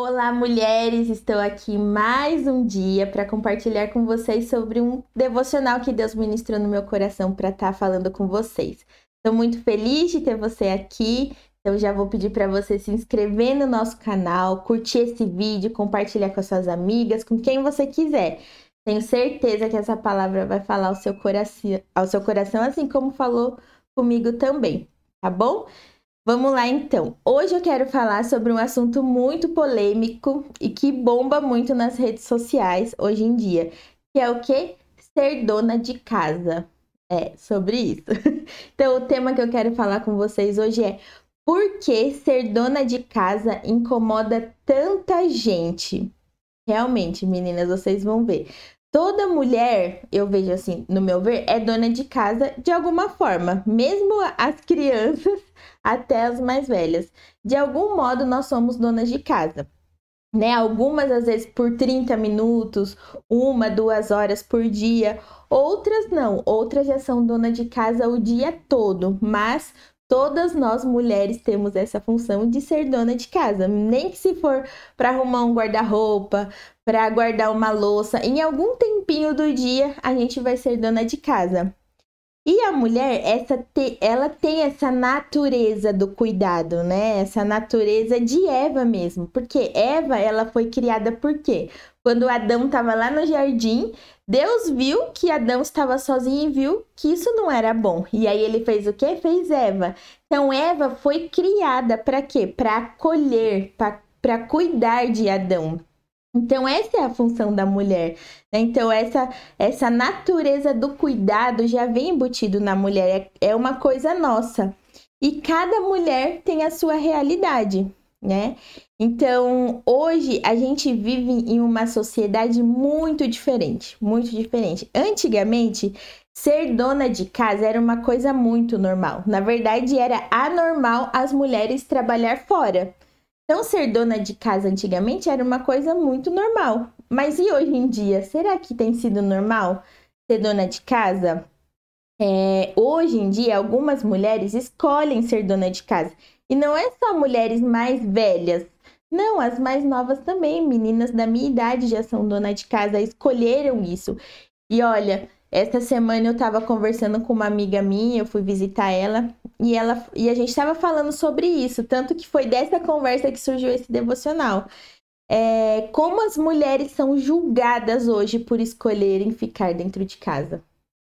Olá, mulheres! Estou aqui mais um dia para compartilhar com vocês sobre um devocional que Deus ministrou no meu coração para estar tá falando com vocês. Estou muito feliz de ter você aqui, então já vou pedir para você se inscrever no nosso canal, curtir esse vídeo, compartilhar com as suas amigas, com quem você quiser. Tenho certeza que essa palavra vai falar ao seu coração, ao seu coração assim como falou comigo também, tá bom? Vamos lá então. Hoje eu quero falar sobre um assunto muito polêmico e que bomba muito nas redes sociais hoje em dia, que é o que? Ser dona de casa. É, sobre isso. Então, o tema que eu quero falar com vocês hoje é por que ser dona de casa incomoda tanta gente? Realmente, meninas, vocês vão ver. Toda mulher, eu vejo assim, no meu ver, é dona de casa de alguma forma, mesmo as crianças até as mais velhas. De algum modo, nós somos donas de casa. Né? Algumas às vezes por 30 minutos, uma, duas horas por dia, outras não, outras já são dona de casa o dia todo, mas Todas nós mulheres temos essa função de ser dona de casa, nem que se for para arrumar um guarda-roupa, para guardar uma louça, em algum tempinho do dia a gente vai ser dona de casa. E a mulher, essa te, ela tem essa natureza do cuidado, né? Essa natureza de Eva mesmo. Porque Eva, ela foi criada por quê? Quando Adão estava lá no jardim, Deus viu que Adão estava sozinho e viu que isso não era bom. E aí ele fez o quê? Fez Eva. Então Eva foi criada para quê? Para acolher, para cuidar de Adão. Então, essa é a função da mulher. Né? Então, essa, essa natureza do cuidado já vem embutido na mulher, é, é uma coisa nossa. E cada mulher tem a sua realidade, né? Então, hoje a gente vive em uma sociedade muito diferente, muito diferente. Antigamente, ser dona de casa era uma coisa muito normal. Na verdade, era anormal as mulheres trabalhar fora. Então, ser dona de casa antigamente era uma coisa muito normal. Mas e hoje em dia? Será que tem sido normal ser dona de casa? É, hoje em dia, algumas mulheres escolhem ser dona de casa. E não é só mulheres mais velhas. Não, as mais novas também, meninas da minha idade já são dona de casa, escolheram isso. E olha, esta semana eu estava conversando com uma amiga minha, eu fui visitar ela e ela e a gente estava falando sobre isso, tanto que foi dessa conversa que surgiu esse devocional. É, como as mulheres são julgadas hoje por escolherem ficar dentro de casa.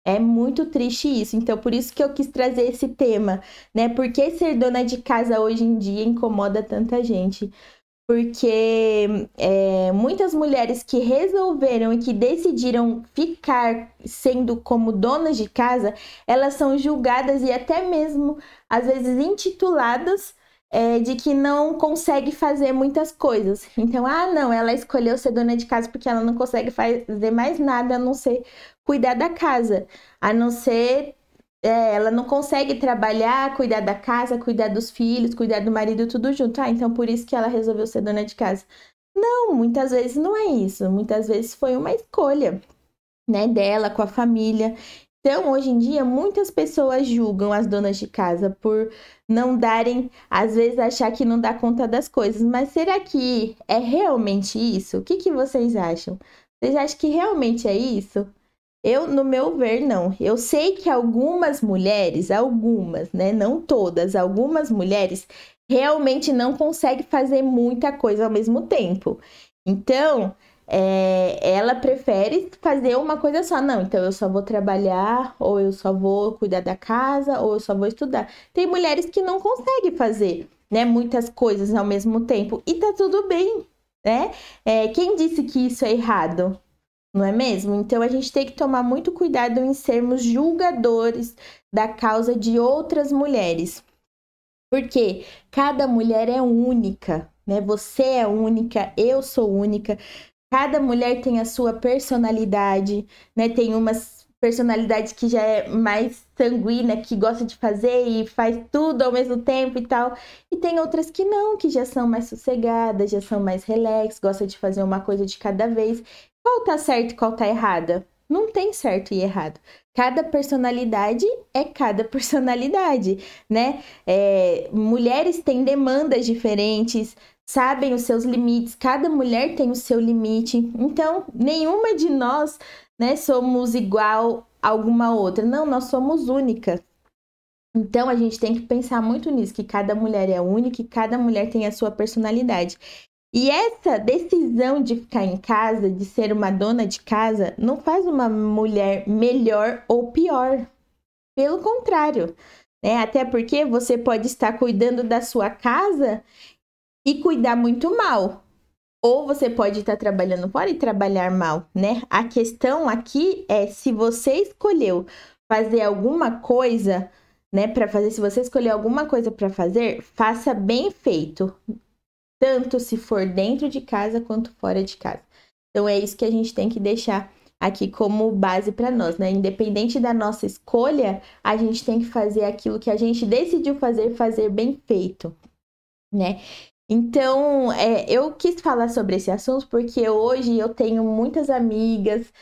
É muito triste isso, então por isso que eu quis trazer esse tema, né? Por que ser dona de casa hoje em dia incomoda tanta gente? Porque é, muitas mulheres que resolveram e que decidiram ficar sendo como donas de casa, elas são julgadas e até mesmo às vezes intituladas é, de que não consegue fazer muitas coisas. Então, ah, não, ela escolheu ser dona de casa porque ela não consegue fazer mais nada a não ser cuidar da casa, a não ser é, ela não consegue trabalhar, cuidar da casa, cuidar dos filhos, cuidar do marido, tudo junto. Ah, então por isso que ela resolveu ser dona de casa. Não, muitas vezes não é isso. Muitas vezes foi uma escolha, né, dela com a família. Então, hoje em dia, muitas pessoas julgam as donas de casa por não darem, às vezes, achar que não dá conta das coisas. Mas será que é realmente isso? O que, que vocês acham? Vocês acham que realmente é isso? Eu, no meu ver, não. Eu sei que algumas mulheres, algumas, né? Não todas, algumas mulheres realmente não conseguem fazer muita coisa ao mesmo tempo. Então, é, ela prefere fazer uma coisa só. Não, então eu só vou trabalhar, ou eu só vou cuidar da casa, ou eu só vou estudar. Tem mulheres que não conseguem fazer, né? Muitas coisas ao mesmo tempo. E tá tudo bem, né? É, quem disse que isso é errado? Não é mesmo? Então a gente tem que tomar muito cuidado em sermos julgadores da causa de outras mulheres. Porque cada mulher é única, né? Você é única, eu sou única. Cada mulher tem a sua personalidade, né? Tem umas personalidades que já é mais sanguínea, que gosta de fazer e faz tudo ao mesmo tempo e tal. E tem outras que não, que já são mais sossegadas, já são mais relax, gosta de fazer uma coisa de cada vez. Qual tá certo e qual tá errada? Não tem certo e errado. Cada personalidade é cada personalidade, né? É, mulheres têm demandas diferentes, sabem os seus limites, cada mulher tem o seu limite. Então, nenhuma de nós, né, somos igual a alguma outra. Não, nós somos únicas. Então, a gente tem que pensar muito nisso, que cada mulher é única e cada mulher tem a sua personalidade. E essa decisão de ficar em casa, de ser uma dona de casa, não faz uma mulher melhor ou pior. Pelo contrário, né? Até porque você pode estar cuidando da sua casa e cuidar muito mal. Ou você pode estar trabalhando fora e trabalhar mal, né? A questão aqui é se você escolheu fazer alguma coisa, né, para fazer, se você escolher alguma coisa para fazer, faça bem feito tanto se for dentro de casa quanto fora de casa. Então é isso que a gente tem que deixar aqui como base para nós, né? Independente da nossa escolha, a gente tem que fazer aquilo que a gente decidiu fazer, fazer bem feito, né? Então, é, eu quis falar sobre esse assunto porque hoje eu tenho muitas amigas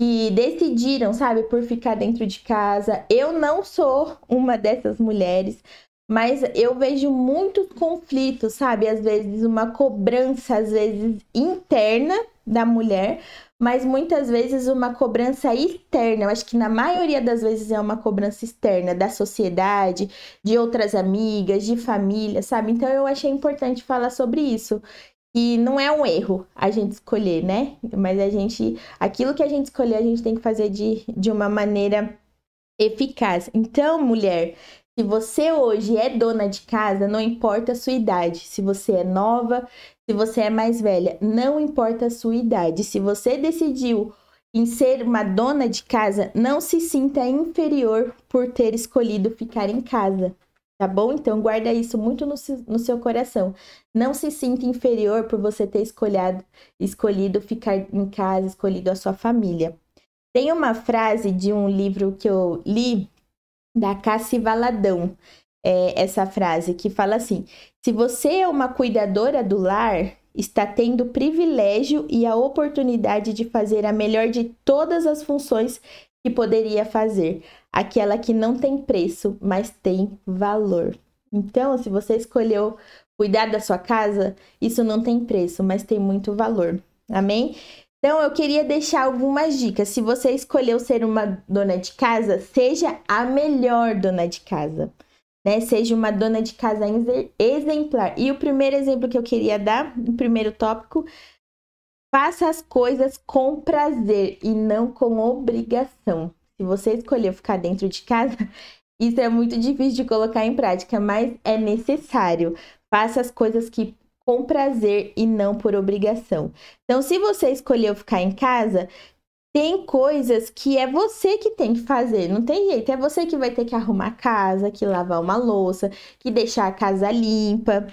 que decidiram, sabe, por ficar dentro de casa. Eu não sou uma dessas mulheres, mas eu vejo muitos conflitos, sabe? Às vezes uma cobrança, às vezes interna da mulher, mas muitas vezes uma cobrança externa. Eu acho que na maioria das vezes é uma cobrança externa da sociedade, de outras amigas, de família, sabe? Então eu achei importante falar sobre isso. E não é um erro a gente escolher, né? Mas a gente, aquilo que a gente escolher, a gente tem que fazer de, de uma maneira eficaz. Então, mulher, se você hoje é dona de casa, não importa a sua idade. Se você é nova, se você é mais velha, não importa a sua idade. Se você decidiu em ser uma dona de casa, não se sinta inferior por ter escolhido ficar em casa. Tá bom? Então guarda isso muito no, no seu coração. Não se sinta inferior por você ter escolhido, escolhido ficar em casa, escolhido a sua família. Tem uma frase de um livro que eu li da Cassi Valadão, é, essa frase que fala assim: se você é uma cuidadora do lar, está tendo o privilégio e a oportunidade de fazer a melhor de todas as funções que poderia fazer, aquela que não tem preço, mas tem valor. Então, se você escolheu cuidar da sua casa, isso não tem preço, mas tem muito valor. Amém? Então, eu queria deixar algumas dicas. Se você escolheu ser uma dona de casa, seja a melhor dona de casa. Né? Seja uma dona de casa exemplar. E o primeiro exemplo que eu queria dar, o primeiro tópico, faça as coisas com prazer e não com obrigação. Se você escolheu ficar dentro de casa, isso é muito difícil de colocar em prática, mas é necessário. Faça as coisas que com prazer e não por obrigação. Então, se você escolheu ficar em casa, tem coisas que é você que tem que fazer, não tem jeito, é você que vai ter que arrumar a casa, que lavar uma louça, que deixar a casa limpa,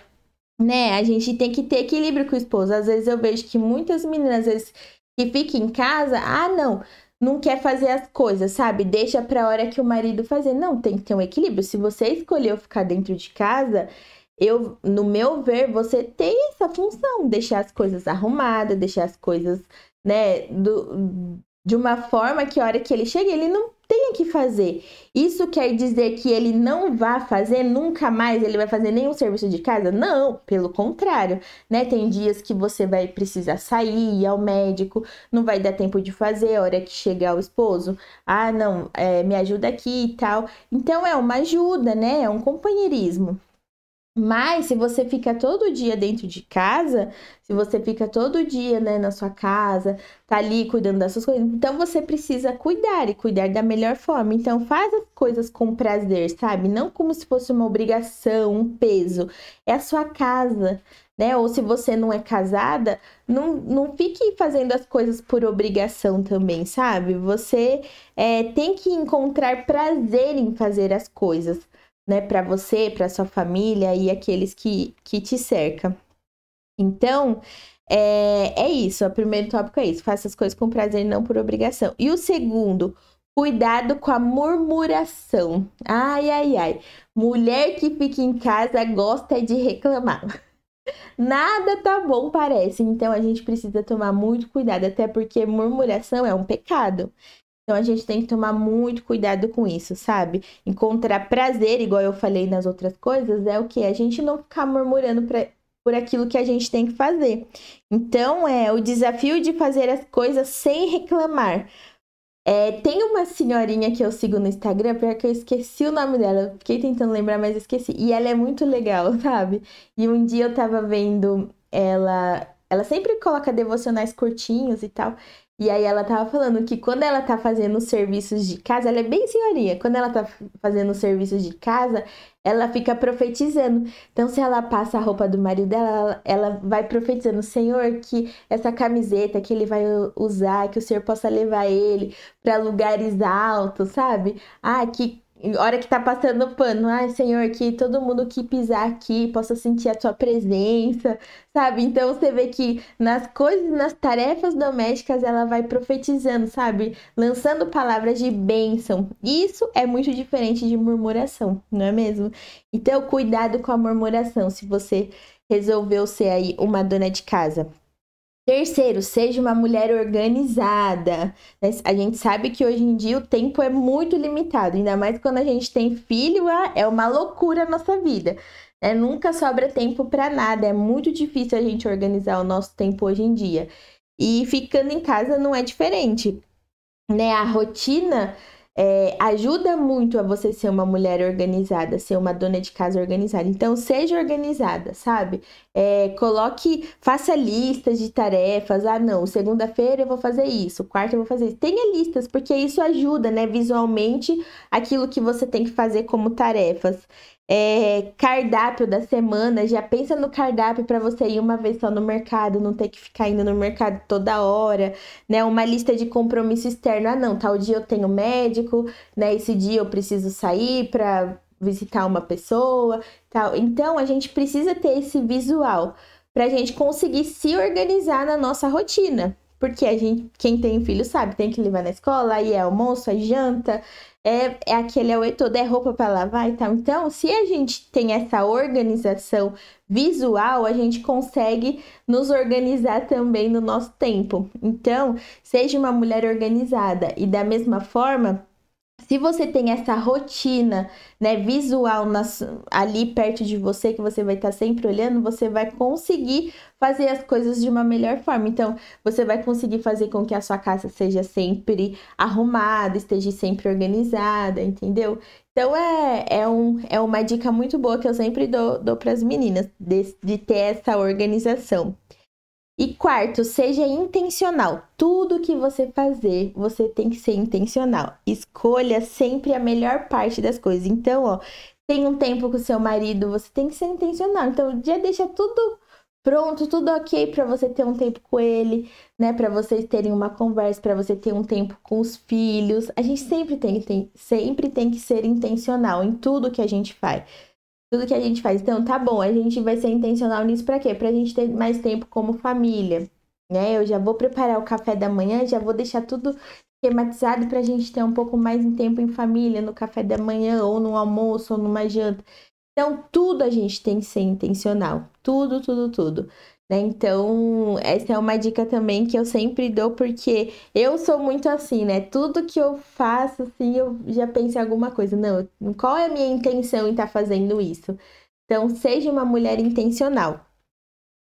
né? A gente tem que ter equilíbrio com o esposo. Às vezes eu vejo que muitas meninas, às vezes, que ficam em casa, ah, não, não quer fazer as coisas, sabe? Deixa pra hora que o marido fazer. Não, tem que ter um equilíbrio. Se você escolheu ficar dentro de casa, eu, no meu ver, você tem essa função, deixar as coisas arrumadas, deixar as coisas, né, do, de uma forma que a hora que ele chega, ele não tenha que fazer. Isso quer dizer que ele não vai fazer nunca mais, ele vai fazer nenhum serviço de casa? Não, pelo contrário, né? Tem dias que você vai precisar sair, ir ao médico, não vai dar tempo de fazer, a hora que chegar o esposo, ah, não, é, me ajuda aqui e tal. Então é uma ajuda, né? É um companheirismo. Mas se você fica todo dia dentro de casa, se você fica todo dia, né, na sua casa, tá ali cuidando das suas coisas, então você precisa cuidar e cuidar da melhor forma. Então faz as coisas com prazer, sabe? Não como se fosse uma obrigação, um peso. É a sua casa, né? Ou se você não é casada, não, não fique fazendo as coisas por obrigação também, sabe? Você é, tem que encontrar prazer em fazer as coisas né, para você, para sua família e aqueles que, que te cercam. Então, é, é isso. O primeiro tópico é isso. Faça as coisas com prazer e não por obrigação. E o segundo, cuidado com a murmuração. Ai, ai, ai. Mulher que fica em casa gosta de reclamar. Nada tá bom, parece. Então a gente precisa tomar muito cuidado, até porque murmuração é um pecado. Então a gente tem que tomar muito cuidado com isso, sabe? Encontrar prazer, igual eu falei nas outras coisas, é o que? A gente não ficar murmurando pra, por aquilo que a gente tem que fazer. Então é o desafio de fazer as coisas sem reclamar. É, tem uma senhorinha que eu sigo no Instagram, porque eu esqueci o nome dela. Fiquei tentando lembrar, mas esqueci. E ela é muito legal, sabe? E um dia eu tava vendo ela. Ela sempre coloca devocionais curtinhos e tal. E aí ela tava falando que quando ela tá fazendo os serviços de casa, ela é bem senhorinha, quando ela tá fazendo os serviços de casa, ela fica profetizando. Então, se ela passa a roupa do marido dela, ela vai profetizando, Senhor, que essa camiseta que ele vai usar, que o Senhor possa levar ele para lugares altos, sabe? Ah, que hora que tá passando pano, ai Senhor, que todo mundo que pisar aqui possa sentir a tua presença, sabe? Então você vê que nas coisas, nas tarefas domésticas, ela vai profetizando, sabe? Lançando palavras de bênção. Isso é muito diferente de murmuração, não é mesmo? Então, cuidado com a murmuração se você resolveu ser aí uma dona de casa. Terceiro, seja uma mulher organizada. A gente sabe que hoje em dia o tempo é muito limitado, ainda mais quando a gente tem filho, ah, é uma loucura a nossa vida. Né? Nunca sobra tempo para nada, é muito difícil a gente organizar o nosso tempo hoje em dia. E ficando em casa não é diferente. Né? A rotina é, ajuda muito a você ser uma mulher organizada, ser uma dona de casa organizada. Então, seja organizada, sabe? É, coloque, faça listas de tarefas. Ah, não, segunda-feira eu vou fazer isso, quarta eu vou fazer isso. Tenha listas, porque isso ajuda, né, visualmente, aquilo que você tem que fazer como tarefas é, cardápio da semana, já pensa no cardápio para você ir uma vez só no mercado, não ter que ficar indo no mercado toda hora, né? Uma lista de compromisso externo. Ah, não, tal dia eu tenho médico, né? Esse dia eu preciso sair para visitar uma pessoa, tal. Então a gente precisa ter esse visual para a gente conseguir se organizar na nossa rotina. Porque a gente, quem tem filho sabe, tem que levar na escola, aí é almoço, é janta, é, é aquele é todo, é roupa para lavar e tal. Então, se a gente tem essa organização visual, a gente consegue nos organizar também no nosso tempo. Então, seja uma mulher organizada e da mesma forma, se você tem essa rotina, né, visual nas, ali perto de você, que você vai estar tá sempre olhando, você vai conseguir fazer as coisas de uma melhor forma. Então, você vai conseguir fazer com que a sua casa seja sempre arrumada, esteja sempre organizada, entendeu? Então, é, é, um, é uma dica muito boa que eu sempre dou, dou para as meninas, de, de ter essa organização. E quarto, seja intencional. Tudo que você fazer, você tem que ser intencional. Escolha sempre a melhor parte das coisas. Então, ó, tem um tempo com o seu marido, você tem que ser intencional. Então, já deixa tudo pronto, tudo ok para você ter um tempo com ele, né? Para vocês terem uma conversa, para você ter um tempo com os filhos. A gente sempre tem, tem, sempre tem que ser intencional em tudo que a gente faz tudo que a gente faz. Então, tá bom, a gente vai ser intencional nisso para quê? Pra gente ter mais tempo como família, né? Eu já vou preparar o café da manhã, já vou deixar tudo esquematizado pra gente ter um pouco mais de tempo em família, no café da manhã, ou no almoço, ou numa janta. Então, tudo a gente tem que ser intencional. Tudo, tudo, tudo. Né? Então, essa é uma dica também que eu sempre dou, porque eu sou muito assim, né? Tudo que eu faço, assim, eu já penso em alguma coisa. Não, qual é a minha intenção em estar tá fazendo isso? Então, seja uma mulher intencional.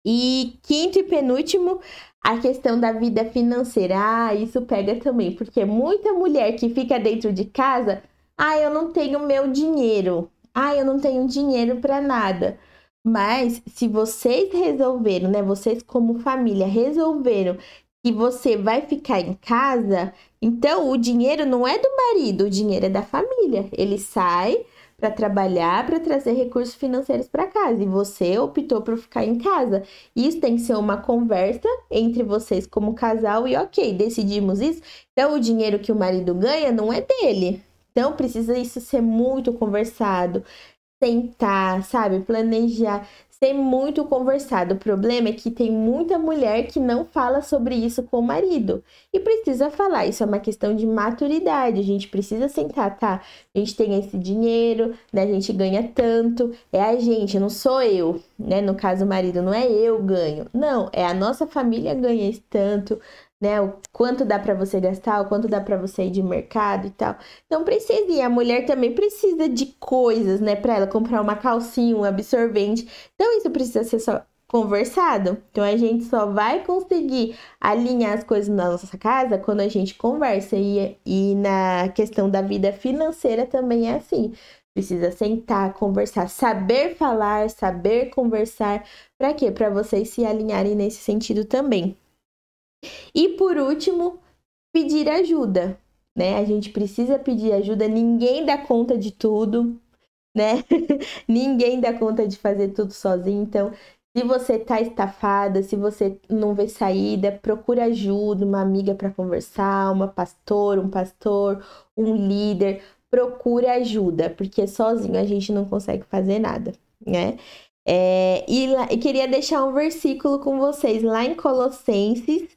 E quinto e penúltimo, a questão da vida financeira. Ah, isso pega também, porque muita mulher que fica dentro de casa, ah, eu não tenho meu dinheiro. Ah, eu não tenho dinheiro para nada. Mas se vocês resolveram, né? Vocês como família resolveram que você vai ficar em casa, então o dinheiro não é do marido, o dinheiro é da família. Ele sai para trabalhar, para trazer recursos financeiros para casa e você optou por ficar em casa. Isso tem que ser uma conversa entre vocês como casal e OK, decidimos isso. Então o dinheiro que o marido ganha não é dele. Então precisa isso ser muito conversado, sentar, sabe? Planejar, ser muito conversado. O problema é que tem muita mulher que não fala sobre isso com o marido. E precisa falar, isso é uma questão de maturidade. A gente precisa sentar, tá? A gente tem esse dinheiro, né? A gente ganha tanto. É a gente, não sou eu, né? No caso, o marido, não é eu ganho. Não, é a nossa família ganha esse tanto né? O quanto dá para você gastar, o quanto dá para você ir de mercado e tal. Então precisa, e a mulher também precisa de coisas, né, para ela comprar uma calcinha, um absorvente. Então isso precisa ser só conversado. Então a gente só vai conseguir alinhar as coisas na nossa casa quando a gente conversa. E, e na questão da vida financeira também é assim. Precisa sentar, conversar, saber falar, saber conversar. Para quê? Para vocês se alinharem nesse sentido também. E por último, pedir ajuda, né? A gente precisa pedir ajuda, ninguém dá conta de tudo, né? ninguém dá conta de fazer tudo sozinho, então se você tá estafada, se você não vê saída, procura ajuda, uma amiga para conversar, uma pastora, um pastor, um líder, procure ajuda, porque sozinho a gente não consegue fazer nada, né? É, e, e queria deixar um versículo com vocês lá em Colossenses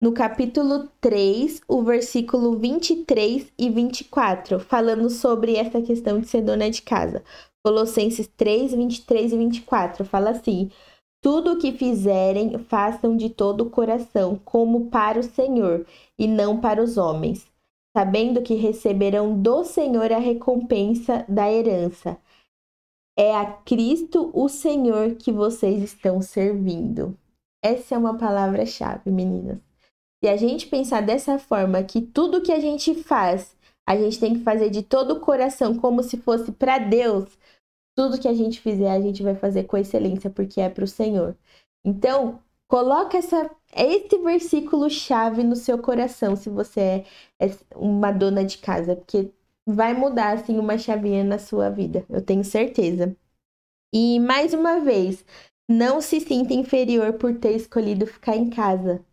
no capítulo 3, o versículo 23 e 24, falando sobre essa questão de ser dona de casa. Colossenses 3, 23 e 24 fala assim: Tudo o que fizerem, façam de todo o coração, como para o Senhor, e não para os homens, sabendo que receberão do Senhor a recompensa da herança. É a Cristo o Senhor que vocês estão servindo. Essa é uma palavra-chave, meninas. Se a gente pensar dessa forma, que tudo que a gente faz, a gente tem que fazer de todo o coração, como se fosse para Deus, tudo que a gente fizer, a gente vai fazer com excelência, porque é para o Senhor. Então, coloca essa, esse versículo chave no seu coração, se você é, é uma dona de casa, porque vai mudar assim uma chavinha na sua vida, eu tenho certeza. E mais uma vez, não se sinta inferior por ter escolhido ficar em casa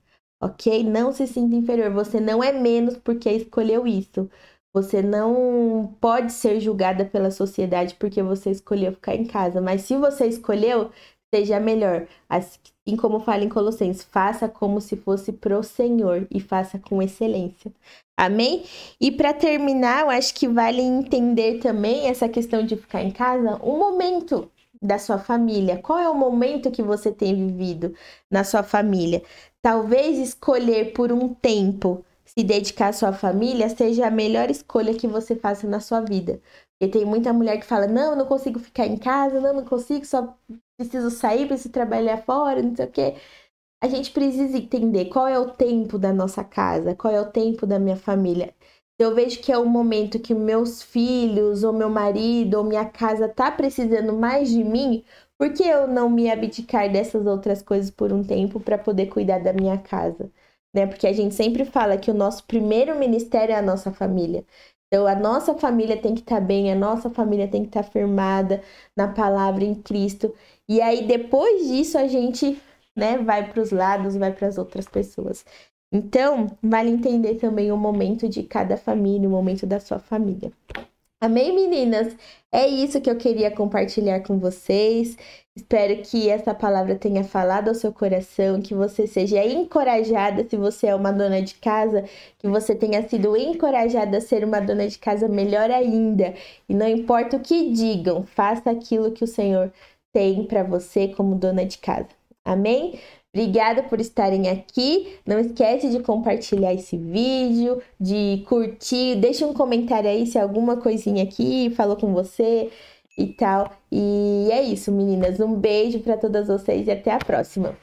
ok? Não se sinta inferior. Você não é menos porque escolheu isso. Você não pode ser julgada pela sociedade porque você escolheu ficar em casa. Mas se você escolheu, seja melhor. Assim como fala em Colossenses, faça como se fosse pro Senhor e faça com excelência. Amém? E para terminar, eu acho que vale entender também essa questão de ficar em casa, um momento da sua família. Qual é o momento que você tem vivido na sua família? Talvez escolher por um tempo se dedicar à sua família seja a melhor escolha que você faça na sua vida. Porque tem muita mulher que fala: não, eu não consigo ficar em casa, não, não consigo, só preciso sair, preciso trabalhar fora, não sei o quê. A gente precisa entender qual é o tempo da nossa casa, qual é o tempo da minha família. Eu vejo que é o momento que meus filhos, ou meu marido, ou minha casa tá precisando mais de mim, por que eu não me abdicar dessas outras coisas por um tempo para poder cuidar da minha casa? Né? Porque a gente sempre fala que o nosso primeiro ministério é a nossa família. Então, a nossa família tem que estar tá bem, a nossa família tem que estar tá firmada na palavra em Cristo. E aí, depois disso, a gente né, vai para os lados, vai para as outras pessoas. Então, vale entender também o momento de cada família, o momento da sua família. Amém, meninas? É isso que eu queria compartilhar com vocês. Espero que essa palavra tenha falado ao seu coração, que você seja encorajada se você é uma dona de casa, que você tenha sido encorajada a ser uma dona de casa melhor ainda. E não importa o que digam, faça aquilo que o Senhor tem para você como dona de casa. Amém? Obrigada por estarem aqui. Não esquece de compartilhar esse vídeo, de curtir, deixa um comentário aí se alguma coisinha aqui falou com você e tal. E é isso, meninas. Um beijo para todas vocês e até a próxima.